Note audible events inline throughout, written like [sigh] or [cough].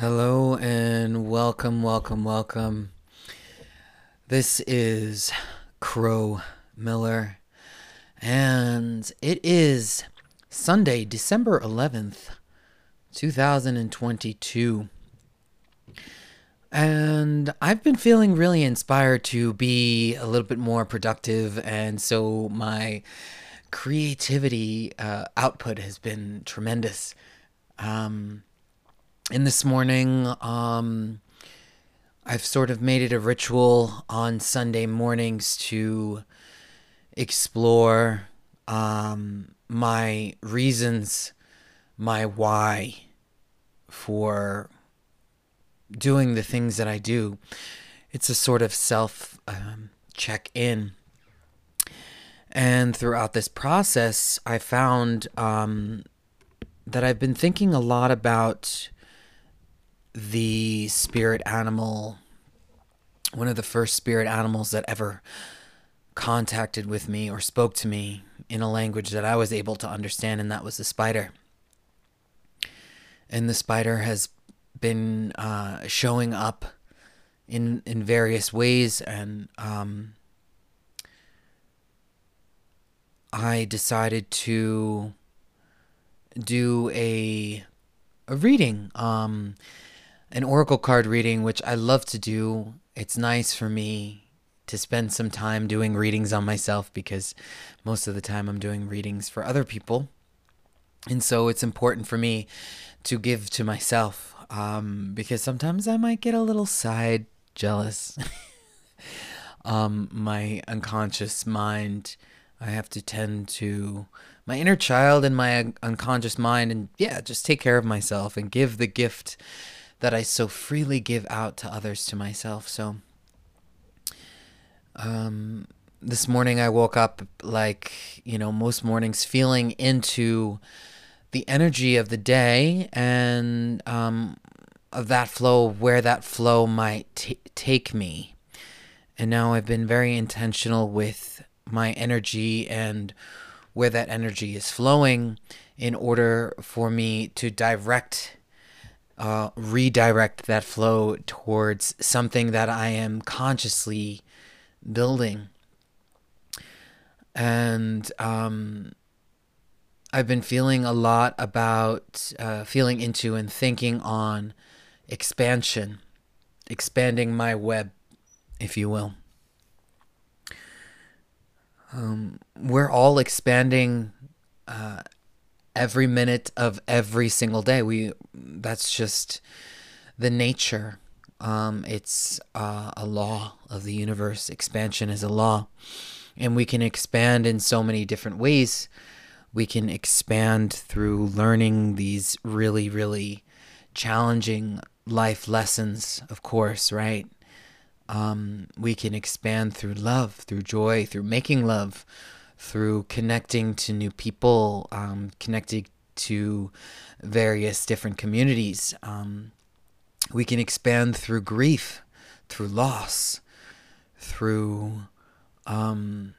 Hello and welcome, welcome, welcome. This is Crow Miller, and it is Sunday, December 11th, 2022. And I've been feeling really inspired to be a little bit more productive, and so my creativity uh, output has been tremendous. Um, and this morning, um, I've sort of made it a ritual on Sunday mornings to explore um, my reasons, my why for doing the things that I do. It's a sort of self um, check in. And throughout this process, I found um, that I've been thinking a lot about the spirit animal, one of the first spirit animals that ever contacted with me or spoke to me in a language that I was able to understand, and that was the spider. And the spider has been uh, showing up in in various ways, and um, I decided to do a a reading. Um, an oracle card reading, which I love to do. It's nice for me to spend some time doing readings on myself because most of the time I'm doing readings for other people. And so it's important for me to give to myself um, because sometimes I might get a little side jealous. [laughs] um, my unconscious mind, I have to tend to my inner child and my unconscious mind and yeah, just take care of myself and give the gift that I so freely give out to others to myself. So, um, this morning I woke up like, you know, most mornings feeling into the energy of the day and um, of that flow, where that flow might t- take me. And now I've been very intentional with my energy and where that energy is flowing in order for me to direct uh, redirect that flow towards something that I am consciously building. And um, I've been feeling a lot about uh, feeling into and thinking on expansion, expanding my web, if you will. Um, we're all expanding uh, every minute of every single day. We that's just the nature. Um, it's uh, a law of the universe. Expansion is a law, and we can expand in so many different ways. We can expand through learning these really, really challenging life lessons, of course, right? Um, we can expand through love, through joy, through making love, through connecting to new people, um, connecting to various different communities. Um, we can expand through grief, through loss, through um,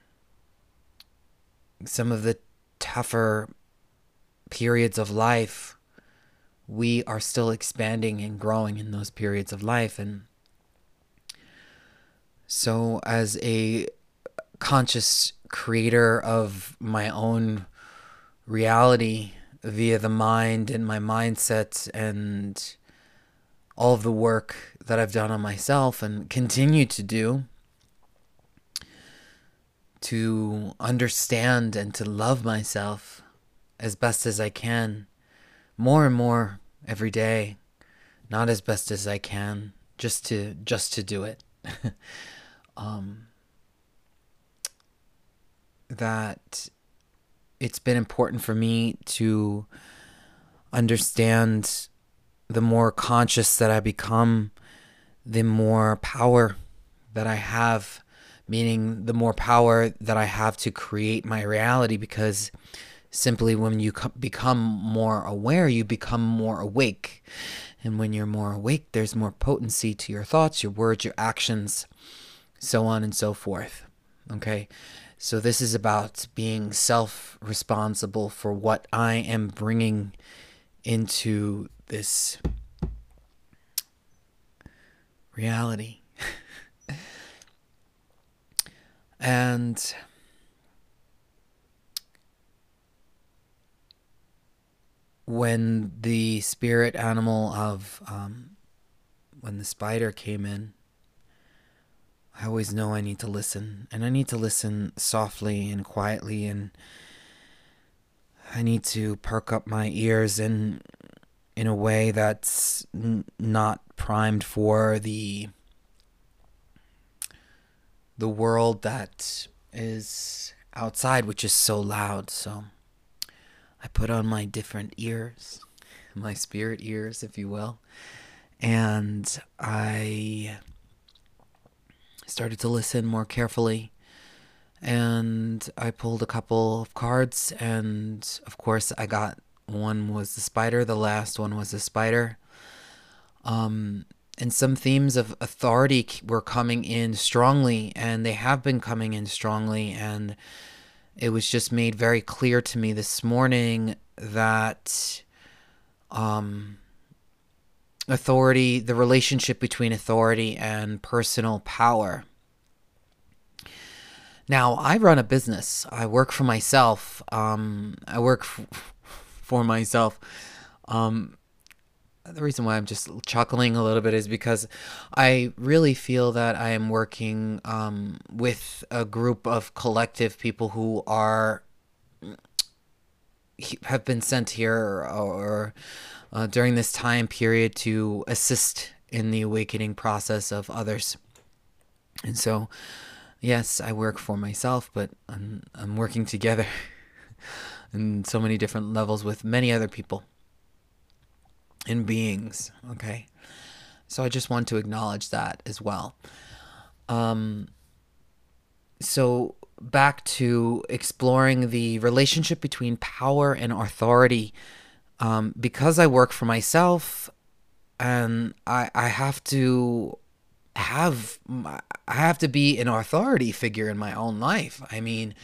some of the tougher periods of life. We are still expanding and growing in those periods of life. And so, as a conscious creator of my own reality via the mind and my mindset and all of the work that I've done on myself and continue to do to understand and to love myself as best as I can more and more every day not as best as I can just to just to do it. [laughs] Um that it's been important for me to understand the more conscious that I become, the more power that I have, meaning the more power that I have to create my reality because simply when you become more aware, you become more awake. And when you're more awake, there's more potency to your thoughts, your words, your actions, so on and so forth. Okay. So, this is about being self responsible for what I am bringing into this reality. [laughs] and when the spirit animal of um, when the spider came in, I always know I need to listen, and I need to listen softly and quietly, and I need to perk up my ears in in a way that's n- not primed for the the world that is outside, which is so loud. So I put on my different ears, my spirit ears, if you will, and I started to listen more carefully. And I pulled a couple of cards, and of course, I got one was the spider, the last one was the spider. Um, and some themes of authority were coming in strongly, and they have been coming in strongly. And it was just made very clear to me this morning that um, authority, the relationship between authority and personal power. Now, I run a business. I work for myself. Um, I work f- for myself. Um, the reason why I'm just chuckling a little bit is because I really feel that I am working um, with a group of collective people who are have been sent here or, or uh, during this time period to assist in the awakening process of others. And so, yes, I work for myself, but I'm, I'm working together [laughs] in so many different levels with many other people and beings. Okay. So I just want to acknowledge that as well. Um, so back to exploring the relationship between power and authority um, because I work for myself and I I have to have I have to be an authority figure in my own life. I mean,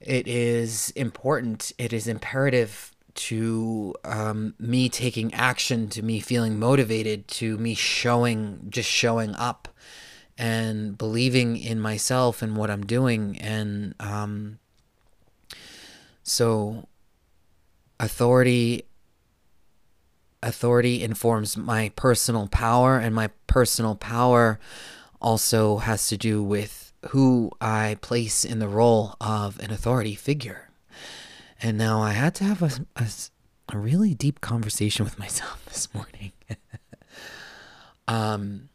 it is important. It is imperative to um, me taking action, to me feeling motivated, to me showing just showing up and believing in myself and what I'm doing and um, so authority authority informs my personal power and my personal power also has to do with who I place in the role of an authority figure. And now I had to have a, a, a really deep conversation with myself [laughs] this morning. [laughs] um,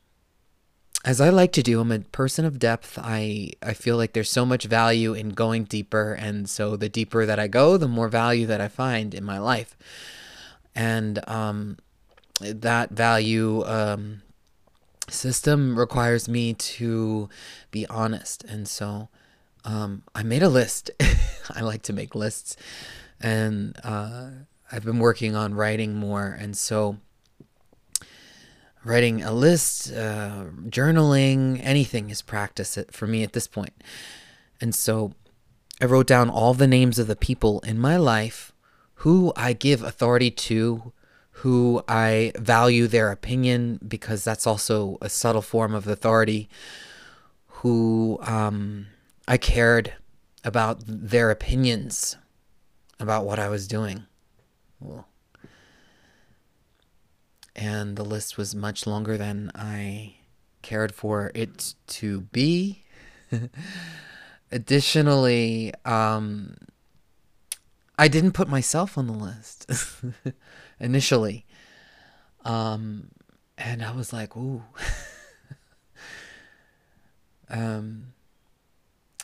as I like to do, I'm a person of depth. I, I feel like there's so much value in going deeper. And so the deeper that I go, the more value that I find in my life. And um, that value um, system requires me to be honest. And so um, I made a list. [laughs] I like to make lists. And uh, I've been working on writing more. And so writing a list, uh, journaling, anything is practice for me at this point. And so I wrote down all the names of the people in my life who I give authority to, who I value their opinion because that's also a subtle form of authority, who um, I cared about their opinions about what I was doing. Well, and the list was much longer than I cared for it to be. [laughs] Additionally, um, I didn't put myself on the list [laughs] initially. Um, and I was like, ooh. [laughs] um,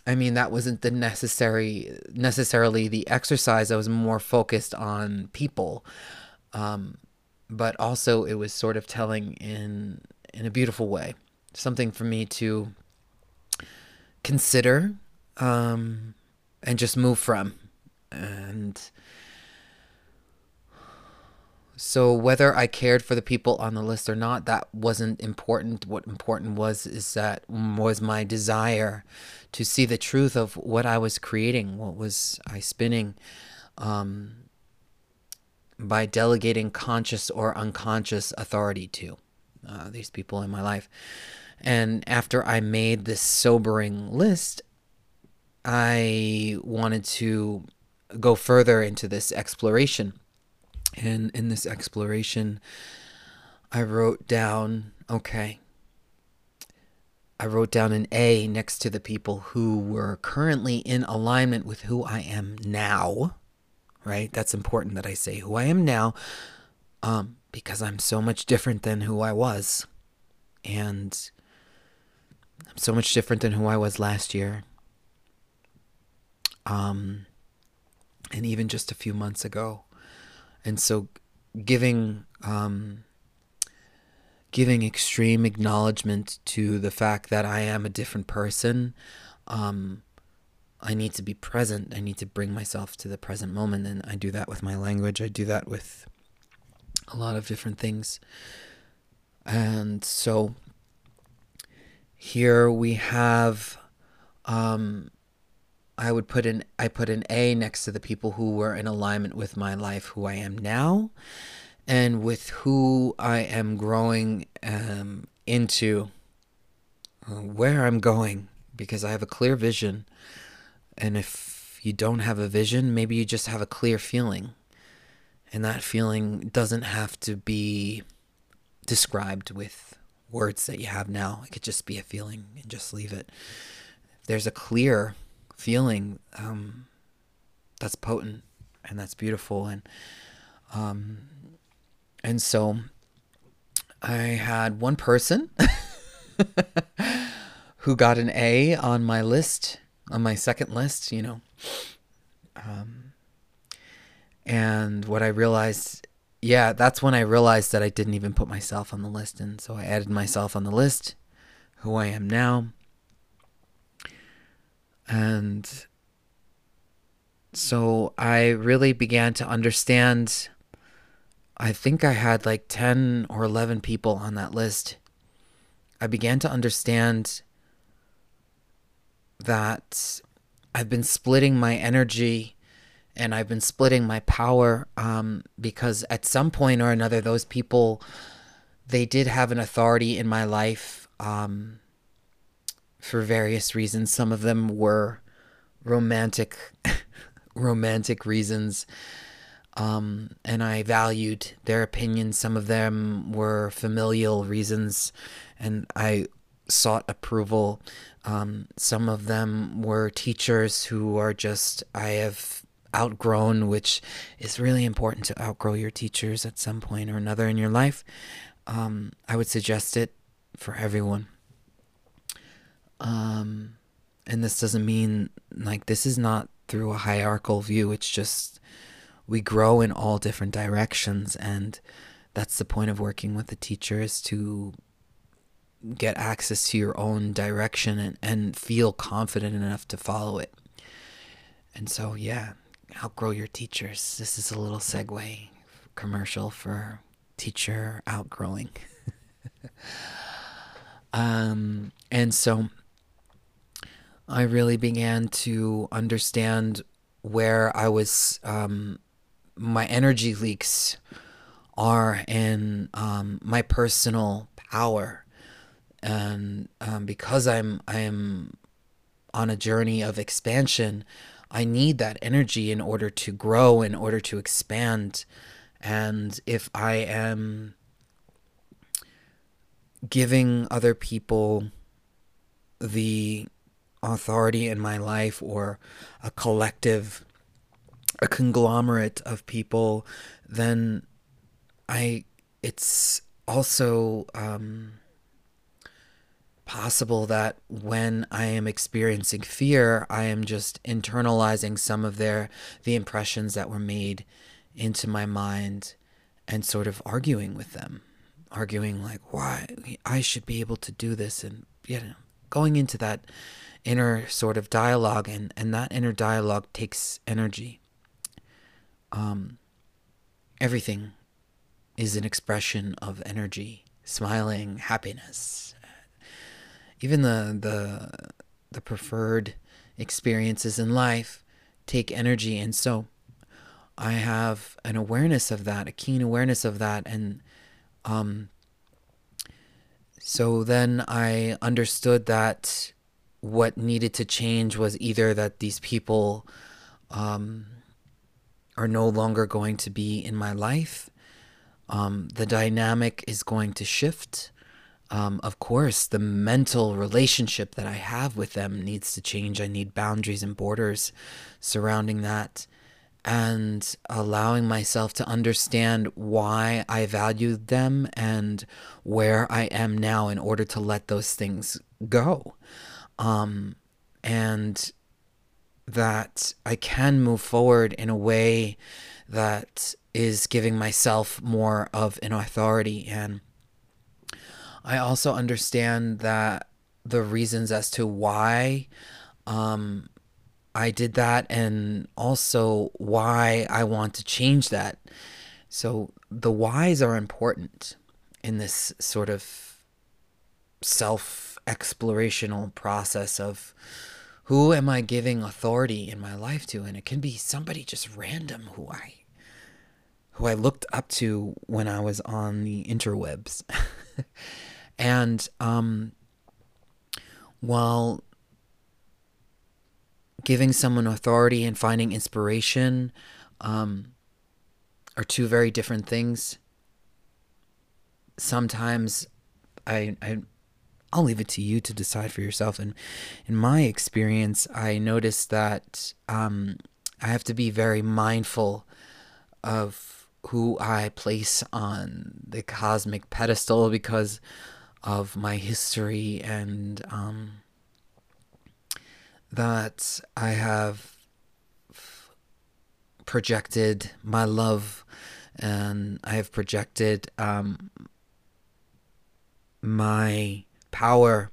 I mean, that wasn't the necessary necessarily the exercise. I was more focused on people. Um, but also it was sort of telling in in a beautiful way. Something for me to consider um, and just move from. And so whether I cared for the people on the list or not, that wasn't important. What important was is that was my desire to see the truth of what I was creating, what was I spinning. Um, by delegating conscious or unconscious authority to. uh, these people in my life. And after I made this sobering list, I wanted to go further into this exploration. And in this exploration, I wrote down okay, I wrote down an A next to the people who were currently in alignment with who I am now. Right? That's important that I say who I am now um, because I'm so much different than who I was. And I'm so much different than who I was last year. Um, and even just a few months ago. And so giving um, giving extreme acknowledgement to the fact that I am a different person. Um, I need to be present. I need to bring myself to the present moment. And I do that with my language. I do that with a lot of different things. And so here we have um, I would put an I put an A next to the people who were in alignment with my life, who I am now, and with who I am growing um, into, uh, where I'm going, because I have a clear vision. And if you don't have a vision, maybe you just have a clear feeling. And that feeling doesn't have to be described with words that you have now. It could just be a feeling and just leave it. If there's a clear feeling um, that's potent and that's beautiful. And um, and so I had one person [laughs] who got an A on my list, on my second list, you know. Um, and what I realized, yeah, that's when I realized that I didn't even put myself on the list. And so I added myself on the list, who I am now. And so I really began to understand I think I had like 10 or 11 people on that list. I began to understand that I've been splitting my energy and I've been splitting my power um, because at some point or another, those people, they did have an authority in my life um, for various reasons. Some of them were romantic, [laughs] romantic reasons um, and I valued their opinions. Some of them were familial reasons, and I sought approval. Um, some of them were teachers who are just, I have outgrown, which is really important to outgrow your teachers at some point or another in your life. Um, I would suggest it for everyone. Um, and this doesn't mean like this is not through a hierarchical view, it's just we grow in all different directions and that's the point of working with the teacher is to get access to your own direction and, and feel confident enough to follow it. And so yeah outgrow your teachers. This is a little segue commercial for teacher outgrowing. [laughs] Um, and so i really began to understand where i was um, my energy leaks are in um, my personal power, and um, because I'm I'm on a journey of expansion, I need that energy in order to grow, in order to expand, and if I am giving other people the authority in my life or a collective a conglomerate of people, then I it's also um, possible that when I am experiencing fear, I am just internalizing some of their the impressions that were made into my mind and sort of arguing with them, arguing like why I should be able to do this and you know going into that inner sort of dialogue and and that inner dialogue takes energy um, everything is an expression of energy, smiling, happiness. Even the the the preferred experiences in life take energy, and so I have an awareness of that, a keen awareness of that, and um, So then I understood that what needed to change was either that these people um, are no longer going to be in my life, um, the dynamic is going to shift. Um, of course, the mental relationship that I have with them needs to change. I need boundaries and borders surrounding that and allowing myself to understand why I value them and where I am now in order to let those things go. Um, and that I can move forward in a way that is giving myself more of an authority. And I also understand that the reasons as to why um, I did that and also why I want to change that. So the whys are important in this sort of self explorational process of who am I giving authority in my life to? And it can be somebody just random who I who I looked up to when I was on the interwebs. [laughs] and um, while giving someone authority and finding inspiration um, are two very different things. Sometimes I, I I'll leave it to you to decide for yourself. And in my experience, I noticed that um, I have to be very mindful of who I place on the cosmic pedestal because of my history and um, that I have projected my love and I have projected um, my power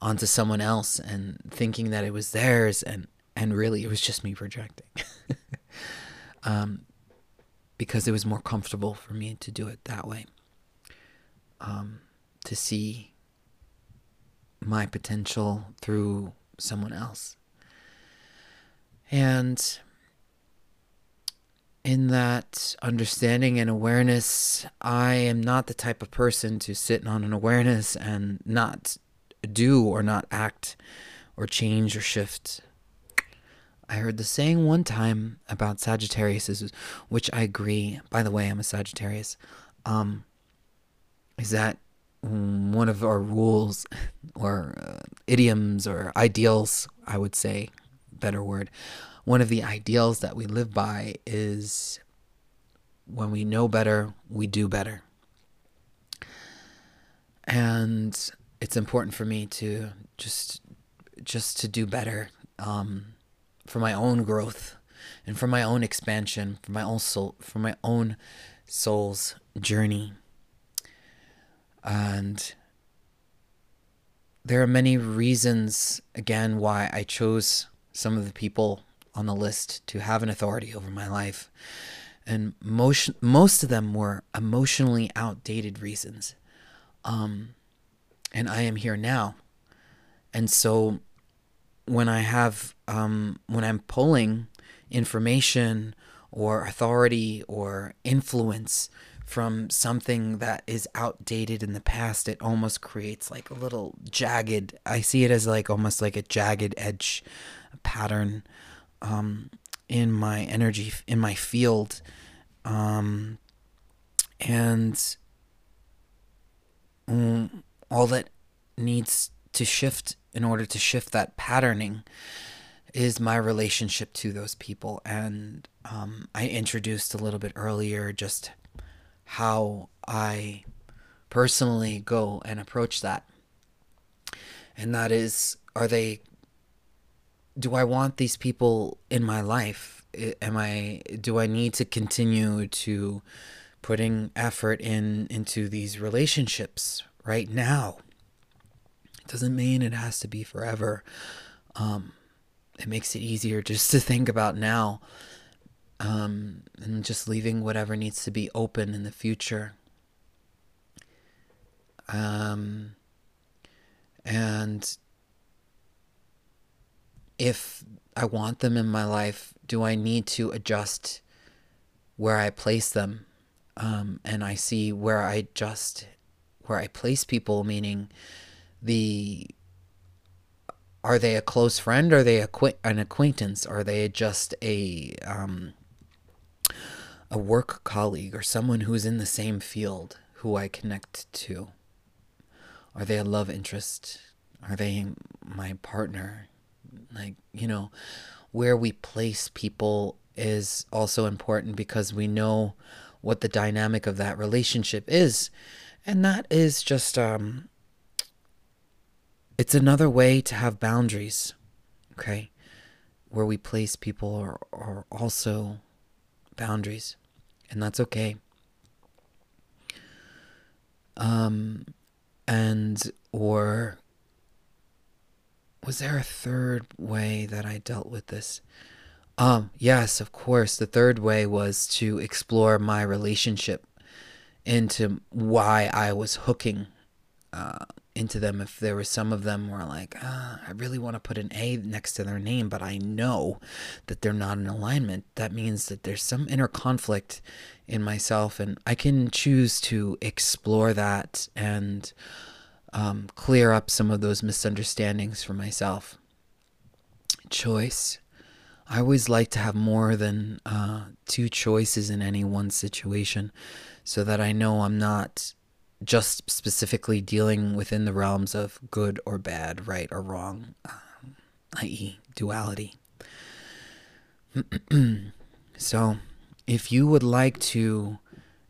onto someone else and thinking that it was theirs and and really it was just me projecting. [laughs] Um, because it was more comfortable for me to do it that way. Um, to see my potential through someone else and in that understanding and awareness, I am not the type of person to sit on an awareness and not do or not act or change or shift. I heard the saying one time about Sagittarius, which I agree. By the way, I'm a Sagittarius. Um, is that one of our rules or uh, idioms or ideals? I would say, better word, one of the ideals that we live by is when we know better, we do better. And it's important for me to just just to do better um, for my own growth and for my own expansion, for my own soul, for my own soul's journey. And there are many reasons, again, why I chose some of the people on the list to have an authority over my life. And most, most of them were emotionally outdated reasons. Um, and I am here now. And so when I have, um, when I'm pulling information or authority or influence from something that is outdated in the past, it almost creates like a little jagged. I see it as like almost like a jagged edge pattern um, in my energy, in my field. Um, and um, all that needs to shift in order to shift that patterning is my relationship to those people. And um, I introduced a little bit earlier just how I personally go and approach that. And that is, are they, do I want these people in my life? Am I, do I need to continue to putting effort in into these relationships right now? It doesn't mean it has to be forever. Um, it makes it easier just to think about now um, and just leaving whatever needs to be open in the future. Um, and if I want them in my life, do I need to adjust where I place them? Um, and I see where I just where I place people, meaning the are they a close friend? Are they an acquaintance? Are they just a um, a work colleague or someone who's in the same field who I connect to? Are they a love interest? Are they my partner? Like, you know, where we place people is also important because we know what the dynamic of that relationship is. And that is just um it's another way to have boundaries, okay? Where we place people are, are also boundaries, and that's okay. Um, and or was there a third way that I dealt with this? Um, yes, of course. The third way was to explore my relationship into why I was hooking uh, into them. If there were some of them were like, ah, I really want to put an A next to their name, but I know that they're not in alignment. That means that there's some inner conflict in myself, and I can choose to explore that and um, clear up some of those misunderstandings for myself. Choice. I always like to have more than uh, two choices in any one situation so that I know I'm not just specifically dealing within the realms of good or bad, right or wrong, um, i.e., duality. [clears throat] so, if you would like to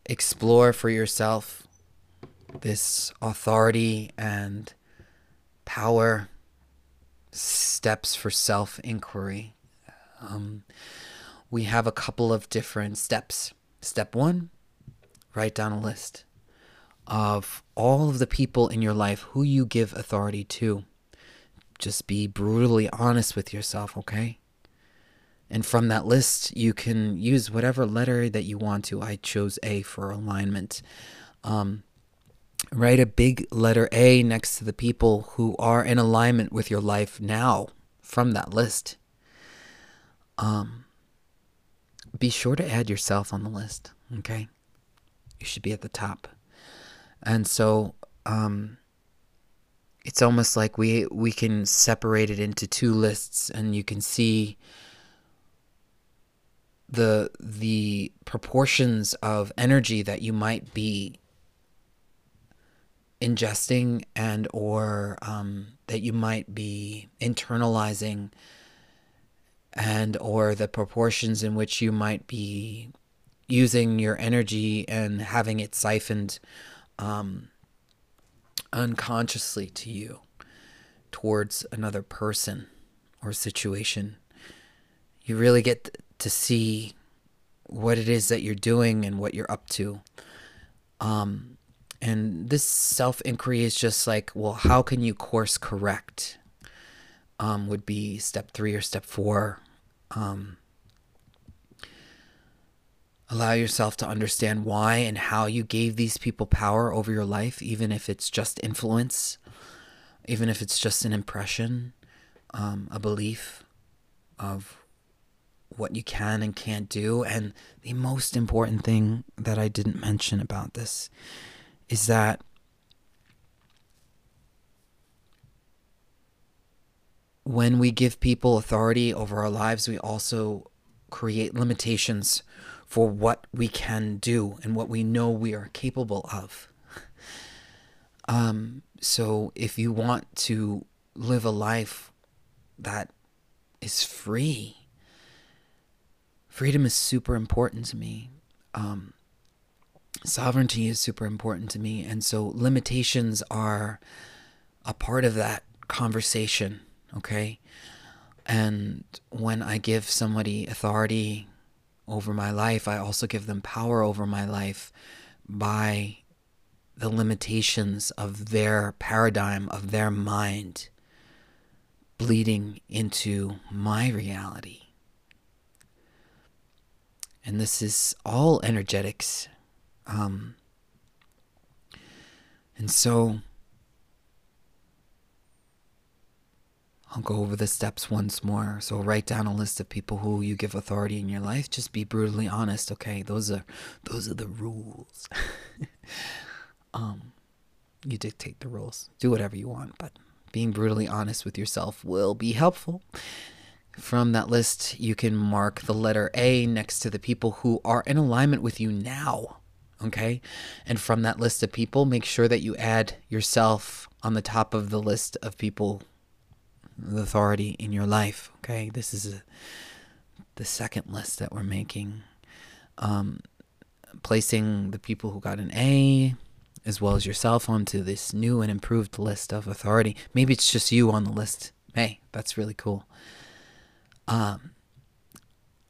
explore for yourself this authority and power steps for self inquiry, um, we have a couple of different steps. Step one, write down a list of all of the people in your life who you give authority to. Just be brutally honest with yourself, okay? And from that list, you can use whatever letter that you want to. I chose A for alignment. Um, write a big letter A next to the people who are in alignment with your life now from that list. Um, be sure to add yourself on the list, okay? You should be at the top and so um, it's almost like we we can separate it into two lists, and you can see the the proportions of energy that you might be ingesting and or um, that you might be internalizing and or the proportions in which you might be using your energy and having it siphoned um, unconsciously to you towards another person or situation. You really get to see what it is that you're doing and what you're up to. Um, and this self inquiry is just like, well, how can you course correct? Um, would be step three or step four. Um, Allow yourself to understand why and how you gave these people power over your life, even if it's just influence, even if it's just an impression, um, a belief of what you can and can't do. And the most important thing that I didn't mention about this is that when we give people authority over our lives, we also create limitations for what we can do and what we know we are capable of. Um, so if you want to live a life that is free, freedom is super important to me. Um, sovereignty is super important to me. And so limitations are a part of that conversation, okay? And when I give somebody authority over my life, I also give them power over my life by the limitations of their paradigm, of their mind, bleeding into my reality. And this is all energetics. Um, and so I'll go over the steps once more. So write down a list of people who you give authority in your life. Just be brutally honest, okay? Those are those are the rules. [laughs] um you dictate the rules. Do whatever you want, but being brutally honest with yourself will be helpful. From that list, you can mark the letter A next to the people who are in alignment with you now. Okay. And from that list of people, make sure that you add yourself on the top of the list of people, the authority in your life. Okay. This is a, the second list that we're making. Um, placing the people who got an A as well as yourself onto this new and improved list of authority. Maybe it's just you on the list. Hey, that's really cool. Um,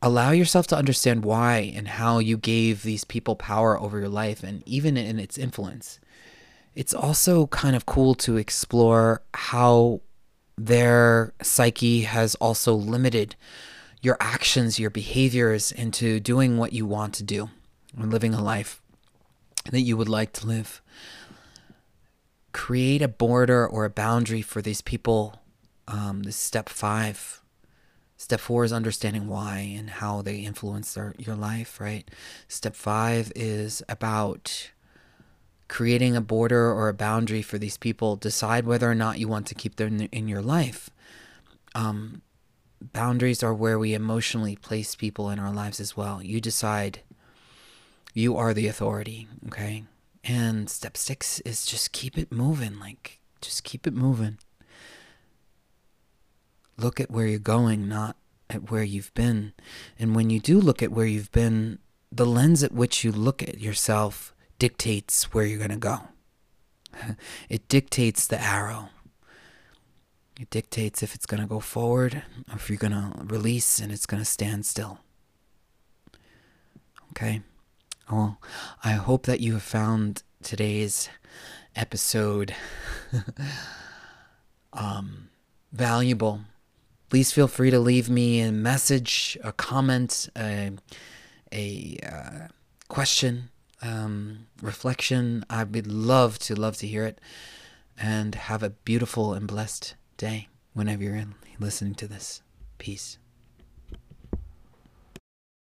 allow yourself to understand why and how you gave these people power over your life and even in its influence. It's also kind of cool to explore how their psyche has also limited your actions, your behaviors into doing what you want to do and living a life that you would like to live. Create a border or a boundary for these people. Um, this step five Step four is understanding why and how they influence their, your life, right? Step five is about creating a border or a boundary for these people. Decide whether or not you want to keep them in your life. Um, boundaries are where we emotionally place people in our lives as well. You decide you are the authority, okay? And step six is just keep it moving. Like, just keep it moving look at where you're going, not at where you've been. And when you do look at where you've been, the lens at which you look at yourself dictates where you're going to go. [laughs] It dictates the arrow. It dictates if it's going to go forward or if you're going to release and it's going to stand still. Okay? Well, I hope that you have found today's episode [laughs] um, valuable please feel free to leave me a message, a comment, a, a uh, question, um, reflection. I would love to love to hear it. And have a beautiful and blessed day whenever you're listening to this. Peace.